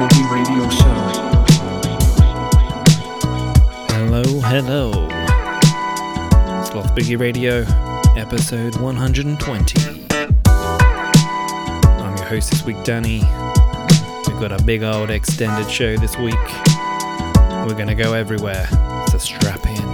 Radio Show. Hello, hello. Sloth Boogie Radio, episode 120. I'm your host this week, Danny. We've got a big old extended show this week. We're gonna go everywhere, so strap in.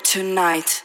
Tonight.